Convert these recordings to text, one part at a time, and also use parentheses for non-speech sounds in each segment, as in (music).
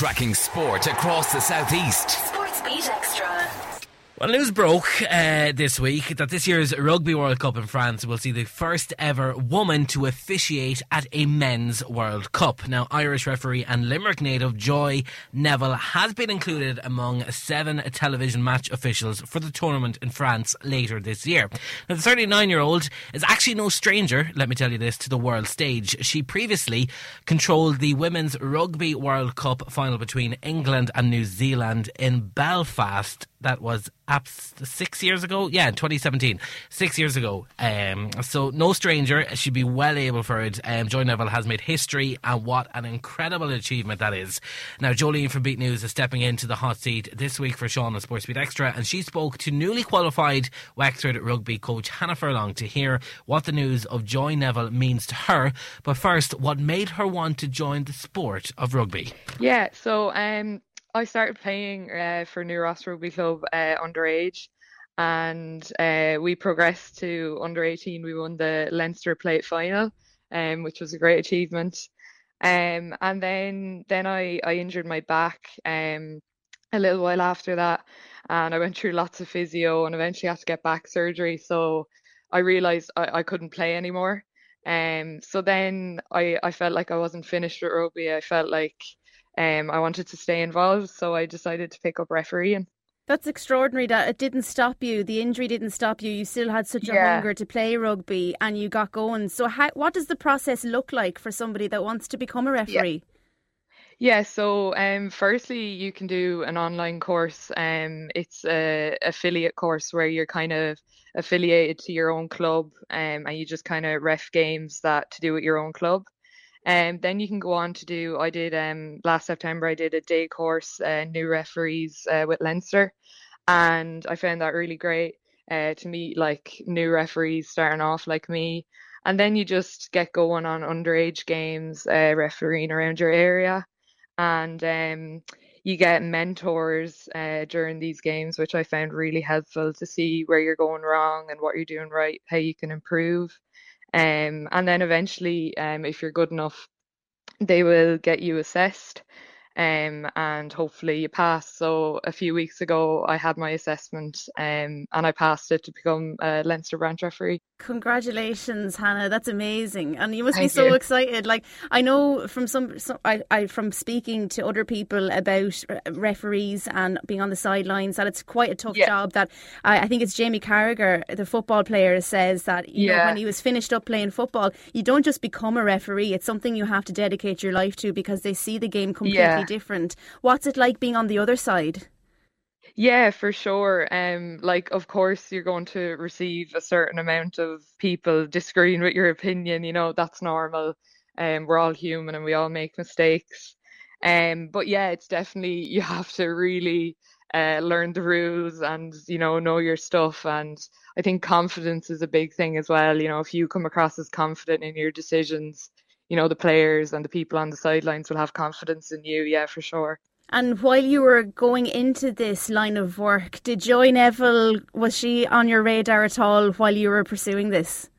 Tracking sport across the southeast. SportsBeat Xtra. Well, news broke uh, this week that this year's Rugby World Cup in France will see the first ever woman to officiate at a men's World Cup. Now, Irish referee and Limerick native Joy Neville has been included among seven television match officials for the tournament in France later this year. Now, the 39 year old is actually no stranger, let me tell you this, to the world stage. She previously controlled the Women's Rugby World Cup final between England and New Zealand in Belfast that was six years ago. Yeah, in 2017, six years ago. Um, so no stranger. She'd be well able for it. Um, Joy Neville has made history, and what an incredible achievement that is. Now, Joleen from Beat News is stepping into the hot seat this week for Sean on SportsBeat Xtra, and she spoke to newly qualified Wexford rugby coach Hannah Furlong to hear what the news of Joy Neville means to her. But first, what made her want to join the sport of rugby? Yeah, so um, I started playing uh, for New Ross Rugby Club uh, underage, and uh, we progressed to under 18. We won the Leinster Plate final, um, which was a great achievement. Um, and then then I, I injured my back um, a little while after that, and I went through lots of physio and eventually had to get back surgery. So I realised I, I couldn't play anymore. Um, so then I, I felt like I wasn't finished with rugby. I felt like um, I wanted to stay involved, so I decided to pick up refereeing. That's extraordinary that it didn't stop you. The injury didn't stop you. You still had such a yeah. hunger to play rugby and you got going. So, how, what does the process look like for somebody that wants to become a referee? Yeah, yeah so um, firstly, you can do an online course. Um, it's a affiliate course where you're kind of affiliated to your own club um, and you just kind of ref games that to do with your own club. And um, then you can go on to do. I did um last September. I did a day course, uh, new referees uh, with Leinster, and I found that really great uh, to meet like new referees starting off like me. And then you just get going on underage games, uh, refereeing around your area, and um, you get mentors uh, during these games, which I found really helpful to see where you're going wrong and what you're doing right, how you can improve. Um, and then eventually, um, if you're good enough, they will get you assessed um, and hopefully you pass. So a few weeks ago, I had my assessment um, and I passed it to become a Leinster branch referee. Congratulations, Hannah! That's amazing, and you must Thank be so you. excited. Like I know from some, some I, I, from speaking to other people about referees and being on the sidelines that it's quite a tough yeah. job. That I, I, think it's Jamie Carragher, the football player, says that you yeah. know when he was finished up playing football, you don't just become a referee. It's something you have to dedicate your life to because they see the game completely yeah. Different. What's it like being on the other side? Yeah, for sure. Um, like of course you're going to receive a certain amount of people disagreeing with your opinion, you know, that's normal. Um, we're all human and we all make mistakes. Um, but yeah, it's definitely (laughs) you have to really uh, learn the rules and you know know your stuff. And I think confidence is a big thing as well. You know, if you come across as confident in your decisions, you know the players and the people on the sidelines will have confidence in you. Yeah, for sure. And while you were going into this line of work, did Joy Neville, was she on your radar at all while you were pursuing this?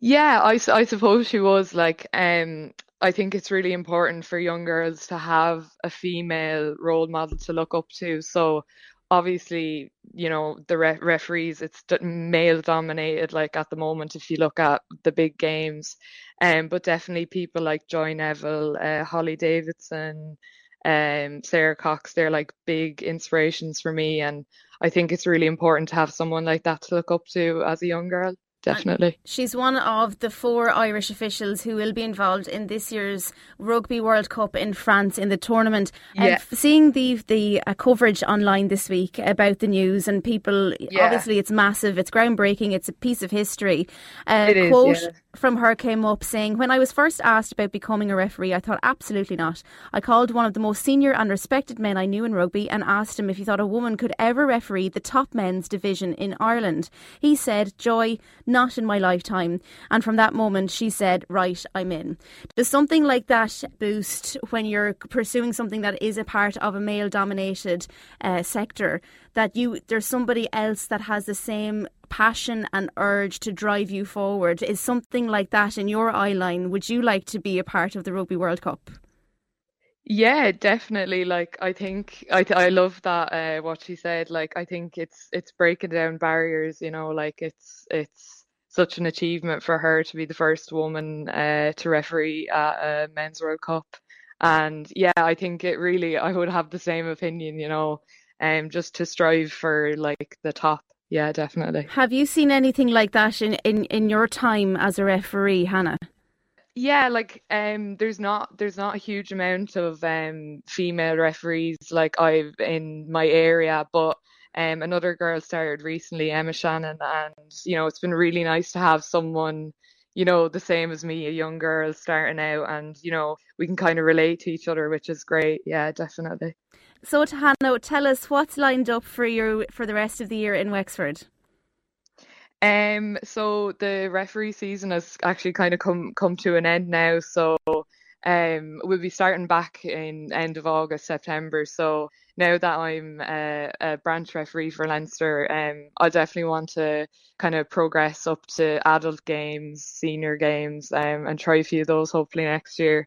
Yeah, I, I suppose she was. Like, um, I think it's really important for young girls to have a female role model to look up to. So, obviously, you know, the re- referees, it's male dominated, like at the moment, if you look at the big games. Um, but definitely people like Joy Neville, uh, Hollie Davidson, um, Sara Cox, they're like big inspirations for me. And I think it's really important to have someone like that to look up to as a young girl definitely. She's one of the four Irish officials who will be involved in this year's Rugby World Cup in France in the tournament. Yeah. And seeing the the uh, coverage online this week about the news and people, yeah. obviously it's massive, it's groundbreaking, it's a piece of history. Uh, it quote yeah. From her came up saying, "When I was first asked about becoming a referee, I thought absolutely not. I called one of the most senior and respected men I knew in rugby and asked him if he thought a woman could ever referee the top men's division in Ireland. He said, "Joy." not in my lifetime. And from that moment, she said, Right, I'm in. Does something like that boost when you're pursuing something that is a part of a male dominated uh, sector? That you there's somebody else that has the same passion and urge to drive you forward. Is something like that in your eye line? Would you like to be a part of the Rugby World Cup? Yeah, definitely. Like I think I I love that uh, what she said. Like I think it's it's breaking down barriers. You know, like it's it's such an achievement for her to be the first woman uh, to referee at a men's World Cup. And yeah, I think it really I would have the same opinion. You know, um, just to strive for like the top. Yeah, definitely. Have you seen anything like that in in in your time as a referee, Hannah? Yeah, like um there's not there's not a huge amount of um female referees like I've in my area, but um another girl started recently, Emma Shannon, and you know, it's been really nice to have someone, you know, the same as me, a young girl starting out and, you know, we can kind of relate to each other, which is great. Yeah, definitely. So to Hannah, tell us what's lined up for you for the rest of the year in Wexford. Um, so the referee season has actually kind of come come to an end now. So um, we'll be starting back in end of August, September. So now that I'm a, a branch referee for Leinster, um, I definitely want to kind of progress up to adult games, senior games, um, and try a few of those hopefully next year.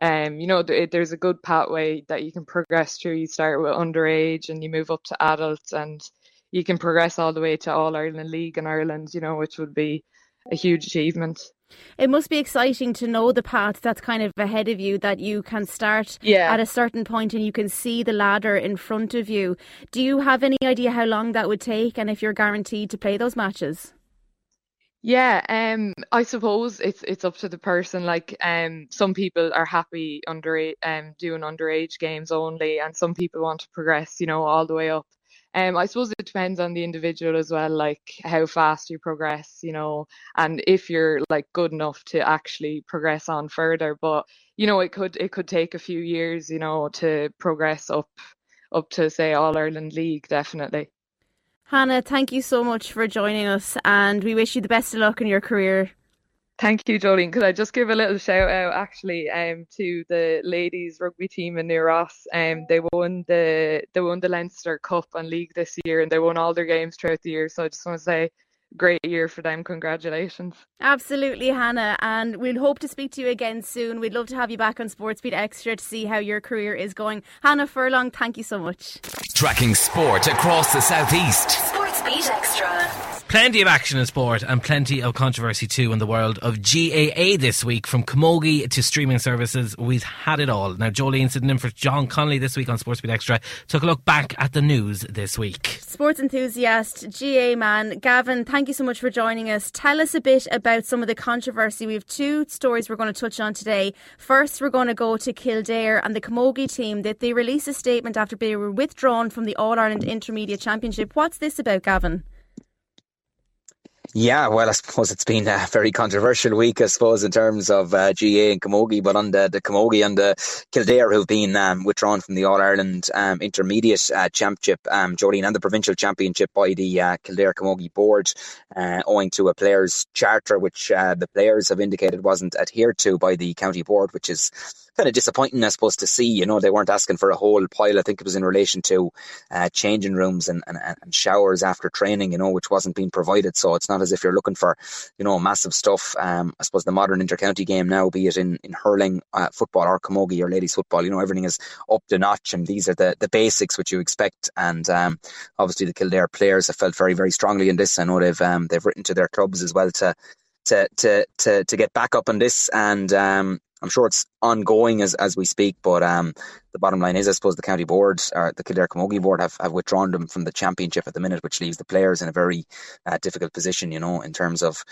Um, you know, there's a good pathway that you can progress through. You start with underage and you move up to adults and you can progress all the way to All Ireland League in Ireland, you know, which would be a huge achievement. It must be exciting to know the path that's kind of ahead of you, that you can start yeah. at a certain point and you can see the ladder in front of you. Do you have any idea how long that would take and if you're guaranteed to play those matches? Yeah, um, I suppose it's it's up to the person. Like, um, some people are happy under um doing underage games only, and some people want to progress, you know, all the way up. Um, I suppose it depends on the individual as well, like how fast you progress, you know, and if you're like good enough to actually progress on further. But you know, it could it could take a few years, you know, to progress up up to say All Ireland League, definitely. Hannah, thank you so much for joining us, and we wish you the best of luck in your career. Thank you, Joleen. Could I just give a little shout out actually um to the ladies rugby team in New Ross? Um they won the they won the Leinster Cup and League this year and they won all their games throughout the year. So I just want to say great year for them. Congratulations. Absolutely, Hannah. And we'll hope to speak to you again soon. We'd love to have you back on SportsBeat Xtra to see how your career is going. Hannah Furlong, thank you so much. Tracking sport across the southeast. SportsBeat Xtra. Plenty of action in sport and plenty of controversy too in the world of GAA this week. From camogie to streaming services, we've had it all. Now, Joleen sitting in for John Connolly this week on SportsBeat Xtra took a look back at the news this week. Sports enthusiast, GAA man, Gavin, thank you so much for joining us. Tell us a bit about some of the controversy. We have two stories we're going to touch on today. First, we're going to go to Kildare and the camogie team that they released a statement after they were withdrawn from the All Ireland Intermediate Championship. What's this about, Gavin? Yeah, well, I suppose it's been a very controversial week, I suppose, in terms of uh, GAA and Camogie, but on the, the Camogie and the Kildare who've been um, withdrawn from the All Ireland um, Intermediate uh, Championship, um, Joleen, and the Provincial Championship by the uh, Kildare Camogie Board, uh, owing to a players' charter, which uh, the players have indicated wasn't adhered to by the County Board, which is kind of disappointing, I suppose, to see. You know, they weren't asking for a whole pile. I think it was in relation to uh, changing rooms and, and, and showers after training, you know, which wasn't being provided. So it's not as if you're looking for, you know, massive stuff. Um, I suppose the modern intercounty game now, be it in, in hurling, uh, football or camogie or ladies football, you know, everything is up to notch and these are the, the basics which you expect. And um, obviously the Kildare players have felt very, very strongly in this. I know they've um, they've written to their clubs as well to to to to, to get back up on this and um, I'm sure it's ongoing as, as we speak, but um, the bottom line is, I suppose, the county board or the Kildare Camogie board have, have withdrawn them from the championship at the minute, which leaves the players in a very uh, difficult position, you know, in terms of,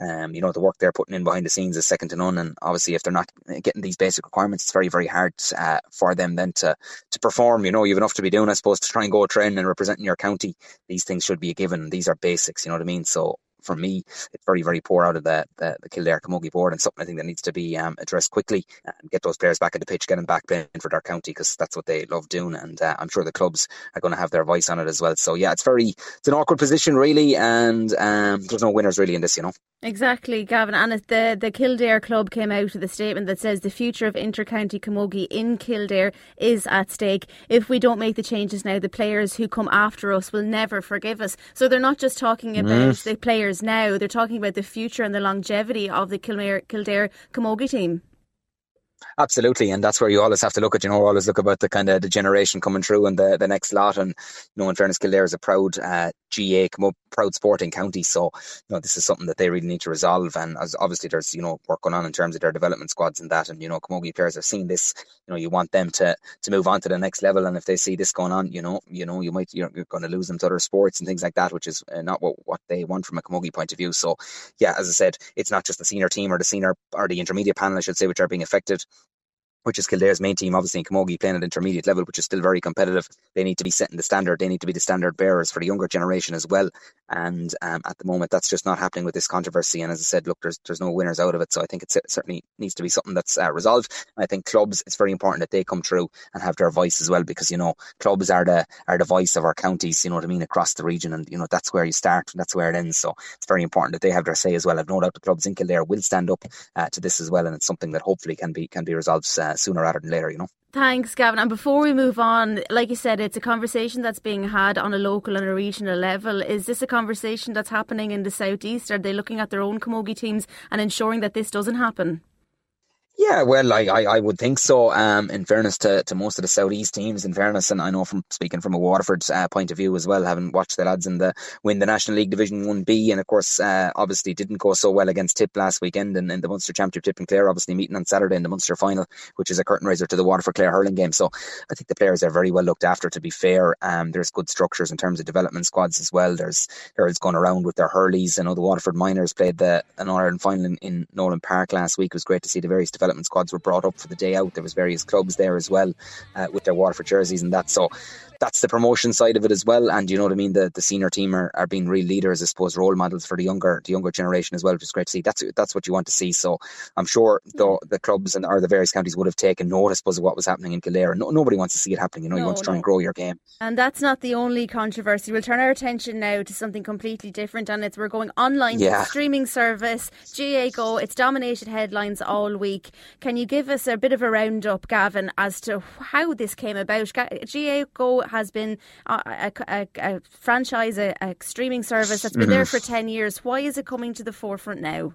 um, you know, the work they're putting in behind the scenes is second to none. And obviously, if they're not getting these basic requirements, it's very, very hard uh, for them then to, to perform. You know, you've enough to be doing, I suppose, to try and go training and representing your county. These things should be a given. These are basics, you know what I mean? So for me, it's very, very poor out of the, the, the Kildare Camogie board and something I think that needs to be um, addressed quickly and get those players back at the pitch, get them back playing for their county because that's what they love doing. And uh, I'm sure the clubs are going to have their voice on it as well. So yeah, it's very, it's an awkward position really. And um, there's no winners really in this, you know. Exactly, Gavin. And the, the Kildare club came out with a statement that says the future of intercounty camogie in Kildare is at stake. If we don't make the changes now, the players who come after us will never forgive us. So they're not just talking about mm. the players now, they're talking about the future and the longevity of the Kildare, Kildare camogie team. Absolutely, and that's where you always have to look at. You know, always look about the kind of the generation coming through and the, the next lot. And you know, in fairness, Kildare is a proud uh, up, proud sporting county. So you know, this is something that they really need to resolve. And as obviously, there's you know work going on in terms of their development squads and that. And you know, Camogie players have seen this. You know, you want them to to move on to the next level. And if they see this going on, you know, you know, you might you're, you're going to lose them to other sports and things like that, which is uh, not what what they want from a Camogie point of view. So yeah, as I said, it's not just the senior team or the senior or the intermediate panel, I should say, which are being affected which is Kildare's main team, obviously in Camogie playing at intermediate level, which is still very competitive. They need to be setting the standard. They need to be the standard bearers for the younger generation as well. And um, at the moment, that's just not happening with this controversy. And as I said, look, there's there's no winners out of it. So I think it certainly needs to be something that's uh, resolved. And I think clubs, it's very important that they come through and have their voice as well, because you know clubs are the are the voice of our counties. You know what I mean across the region, and you know that's where you start, and that's where it ends. So it's very important that they have their say as well. I've no doubt the clubs in Kildare will stand up uh, to this as well, and it's something that hopefully can be can be resolved uh, sooner rather than later you know. Thanks, Gavin. And before we move on, like you said, it's a conversation that's being had on a local and a regional level. Is this a conversation that's happening in the southeast? Are they looking at their own camogie teams and ensuring that this doesn't happen? Yeah, well, I, I, I, would think so. Um, in fairness to, to most of the southeast teams, in fairness, and I know from speaking from a Waterford uh, point of view as well, having watched the lads in the win the National League Division One B, and of course, uh, obviously didn't go so well against Tip last weekend and in the Munster Championship. Tip and Clare obviously meeting on Saturday in the Munster final, which is a curtain raiser to the Waterford Clare hurling game. So I think the players are very well looked after. To be fair, um, there's good structures in terms of development squads as well. There's there's going around with their hurleys. I know the Waterford Minors played the an Ireland final in, in Nowlan Park last week. It was great to see the various development squads were brought up for the day out. There was various clubs there as well uh, with their Waterford jerseys and that. So that's the promotion side of it as well. And you know what I mean? The the senior team are, are being real leaders, I suppose, role models for the younger the younger generation as well, which is great to see. That's that's what you want to see. So I'm sure the the clubs and or the various counties would have taken note, I suppose, of what was happening in Kildare. No, nobody wants to see it happening. You know, no, you want to try no. and grow your game. And that's not the only controversy. We'll turn our attention now to something completely different, and it's we're going online yeah. streaming service GAA Go. It's dominated headlines all week. Can you give us a bit of a roundup, Gavin, as to how this came about? GAA Go has been a, a, a franchise, a, a, streaming service that's been mm-hmm. there for 10 years. Why is it coming to the forefront now?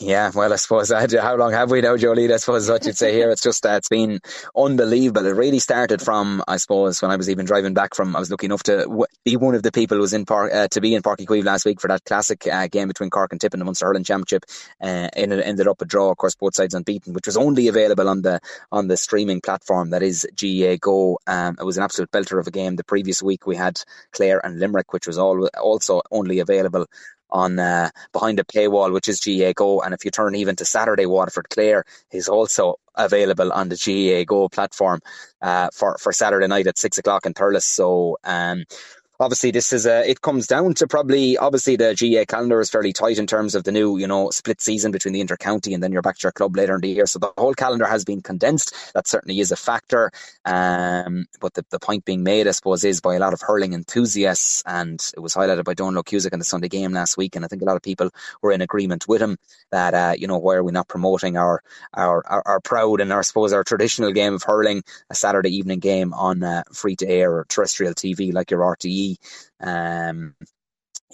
Yeah, well, I suppose how long have we now, Jolie? I suppose what you'd say here. It's just uh, it's been unbelievable. It really started from, I suppose, when I was even driving back from. I was lucky enough to be one of the people who was in Páirc uh, to be in Uí Chaoimh last week for that classic uh, game between Cork and Tip in the Munster Hurling Championship. Uh, and it ended up a draw, of course, both sides unbeaten, which was only available on the on the streaming platform that is GAA Go. Um, it was an absolute belter of a game. The previous week we had Clare and Limerick, which was all also only available on uh, behind a paywall, which is GAA Go. And if you turn even to Saturday, Waterford Clare is also available on the GAA Go platform uh, for for Saturday night at six o'clock in Thurles. So um, obviously this is a it comes down to probably obviously the GAA calendar is fairly tight in terms of the new you know split season between the intercounty and then you're back to your club later in the year. So the whole calendar has been condensed. That certainly is a factor. Um, but the, the point being made I suppose is by a lot of hurling enthusiasts and it was highlighted by Donal Cusack in the Sunday game last week and I think a lot of people were in agreement with him that uh, you know why are we not promoting our our, our, our proud and our, I suppose our traditional game of hurling a Saturday evening game on uh, free to air or terrestrial TV like your RTE um,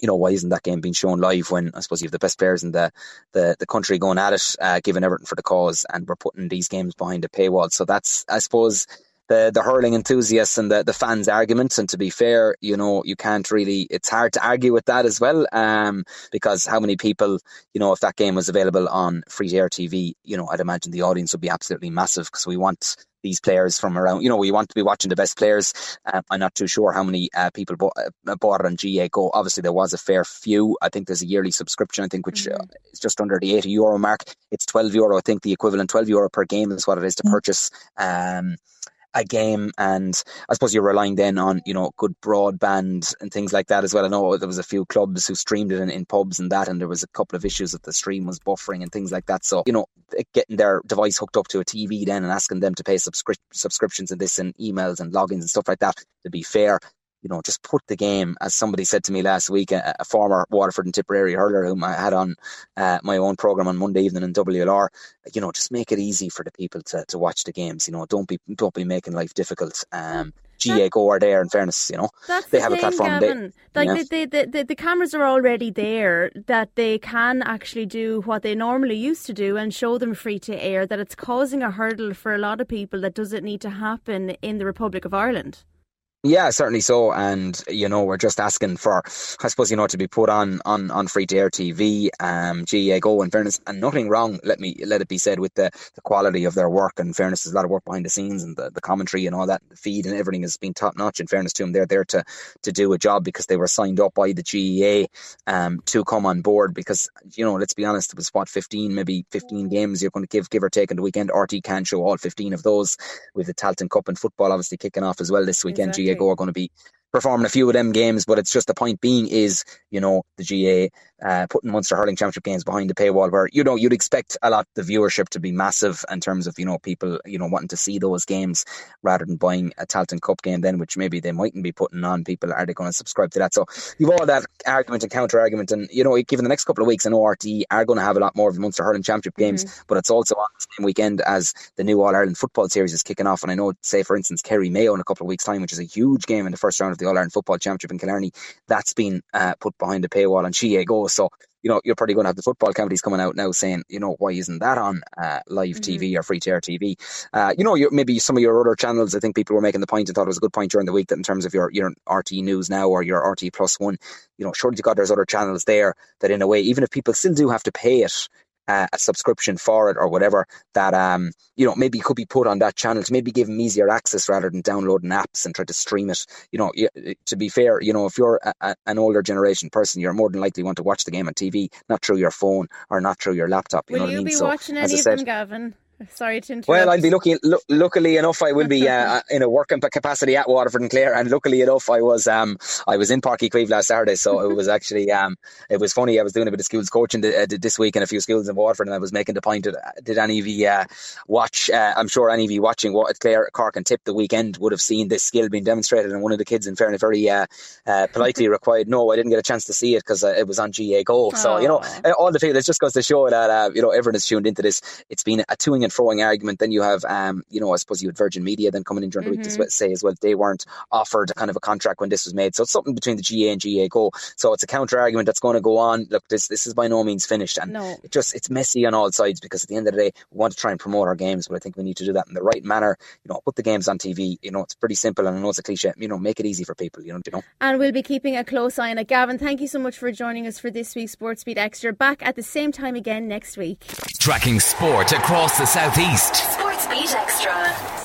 you know, why isn't that game being shown live when I suppose you have the best players in the the, the country going at it, uh, giving everything for the cause, and we're putting these games behind a paywall. So that's, I suppose, the the hurling enthusiasts and the, the fans' arguments. And to be fair, you know, you can't really. It's hard to argue with that as well, um, because how many people, you know, if that game was available on free to air TV, you know, I'd imagine the audience would be absolutely massive because we want these players from around. You know, we want to be watching the best players. Uh, I'm not too sure how many uh, people bought, uh, bought it on GAA Go. Obviously, there was a fair few. I think there's a yearly subscription. I think which mm-hmm. is just under the 80 euro mark. It's 12 euro. I think the equivalent 12 euro per game is what it is to mm-hmm. purchase. Um, a game and I suppose you're relying then on, you know, good broadband and things like that as well. I know there was a few clubs who streamed it in, in pubs and that and there was a couple of issues that the stream was buffering and things like that. So, you know, getting their device hooked up to a TV then and asking them to pay subscri- subscriptions and this and emails and logins and stuff like that, to be fair, you know, just put the game, as somebody said to me last week, a, a former Waterford and Tipperary hurler whom I had on uh, my own programme on Monday evening in WLR, you know, just make it easy for the people to, to watch the games. You know, don't be don't be making life difficult. Um, GAA Go are there. In fairness, you know, That's they the have thing, a platform. Gavin. They, like the, the, the cameras are already there that they can actually do what they normally used to do and show them free to air. That it's causing a hurdle for a lot of people that doesn't need to happen in the Republic of Ireland. Yeah, certainly so. And, you know, we're just asking for, I suppose, you know, to be put on, on, on free to air TV, um, GAA Go, in fairness, and nothing wrong, let me, let it be said, with the, the quality of their work. and fairness, there's a lot of work behind the scenes and the, the commentary and all that, the feed and everything has been top notch. In fairness to them, they're there to, to do a job because they were signed up by the GAA, um, to come on board because, you know, let's be honest, it was what, 15, maybe 15 games you're going to give, give or take in the weekend. RTE can show all 15 of those with the Tailteann Cup and football obviously kicking off as well this weekend. Exactly. Go are going to be performing a few of them games, but it's just the point being is, you know, the GAA uh, putting Munster Hurling Championship games behind the paywall where, you know, you'd expect a lot the viewership to be massive in terms of, you know, people, you know, wanting to see those games rather than buying a Tailteann Cup game then, which maybe they mightn't be putting on. People, are they going to subscribe to that? So you've all that argument and counter argument. And, you know, given the next couple of weeks, I know RTE are going to have a lot more of the Munster Hurling Championship games, but it's also on the same weekend as the new All Ireland football series is kicking off. And I know, say, for instance, Kerry Mayo in a couple of weeks' time, which is a huge game in the first round of the All Ireland football championship in Killarney, that's been uh, put behind the paywall and she goes. So, you know, you're probably going to have the football companies coming out now saying, you know, why isn't that on uh, live TV or free to air TV? Uh, you know, maybe some of your other channels, I think people were making the point and thought it was a good point during the week that in terms of your, your RTE News now or your RTE Plus One, you know, surely to God there's other channels there that in a way, even if people still do have to pay it, uh, a subscription for it or whatever that um you know maybe could be put on that channel to maybe give them easier access rather than downloading apps and try to stream it you know to be fair you know if you're a, a, an older generation person you're more than likely want to watch the game on TV not through your phone or not through your laptop you Will know you what I mean be so watching any of said them, Gavin? Sorry to interrupt. well, I'll be lucky. Lu- luckily enough, I will be uh, in a working capacity at Waterford and Clare, and luckily enough, I was um I was in Páirc Uí Chaoimh last Saturday, so it was actually um it was funny. I was doing a bit of schools coaching uh, this week in a few schools in Waterford, and I was making the point that uh, did any of you uh, watch? Uh, I'm sure any of you watching what Clare, Cork, and Tip the weekend would have seen this skill being demonstrated, and one of the kids, in fairness, very uh, uh, politely required, "No, I didn't get a chance to see it because uh, it was on GAA Go." So you know, uh, all the things. It just goes to show that uh, you know everyone is tuned into this. It's been a toing and froing argument. Then you have, um, you know, I suppose you had Virgin Media then coming in during the week to Mm-hmm. say as well they weren't offered kind of a contract when this was made. So it's something between the GAA and GAA Go. So it's a counter argument that's going to go on. Look, this this is by no means finished, and No. it just it's messy on all sides because at the end of the day we want to try and promote our games, but I think we need to do that in the right manner. You know, put the games on TV. You know, it's pretty simple, and I know it's a cliche. You know, make it easy for people. You know, you know. And we'll be keeping a close eye on it. Gavin, thank you so much for joining us for this week's SportsBeat Xtra. Back at the same time again next week. Tracking sport across the southeast. SportsBeat Xtra.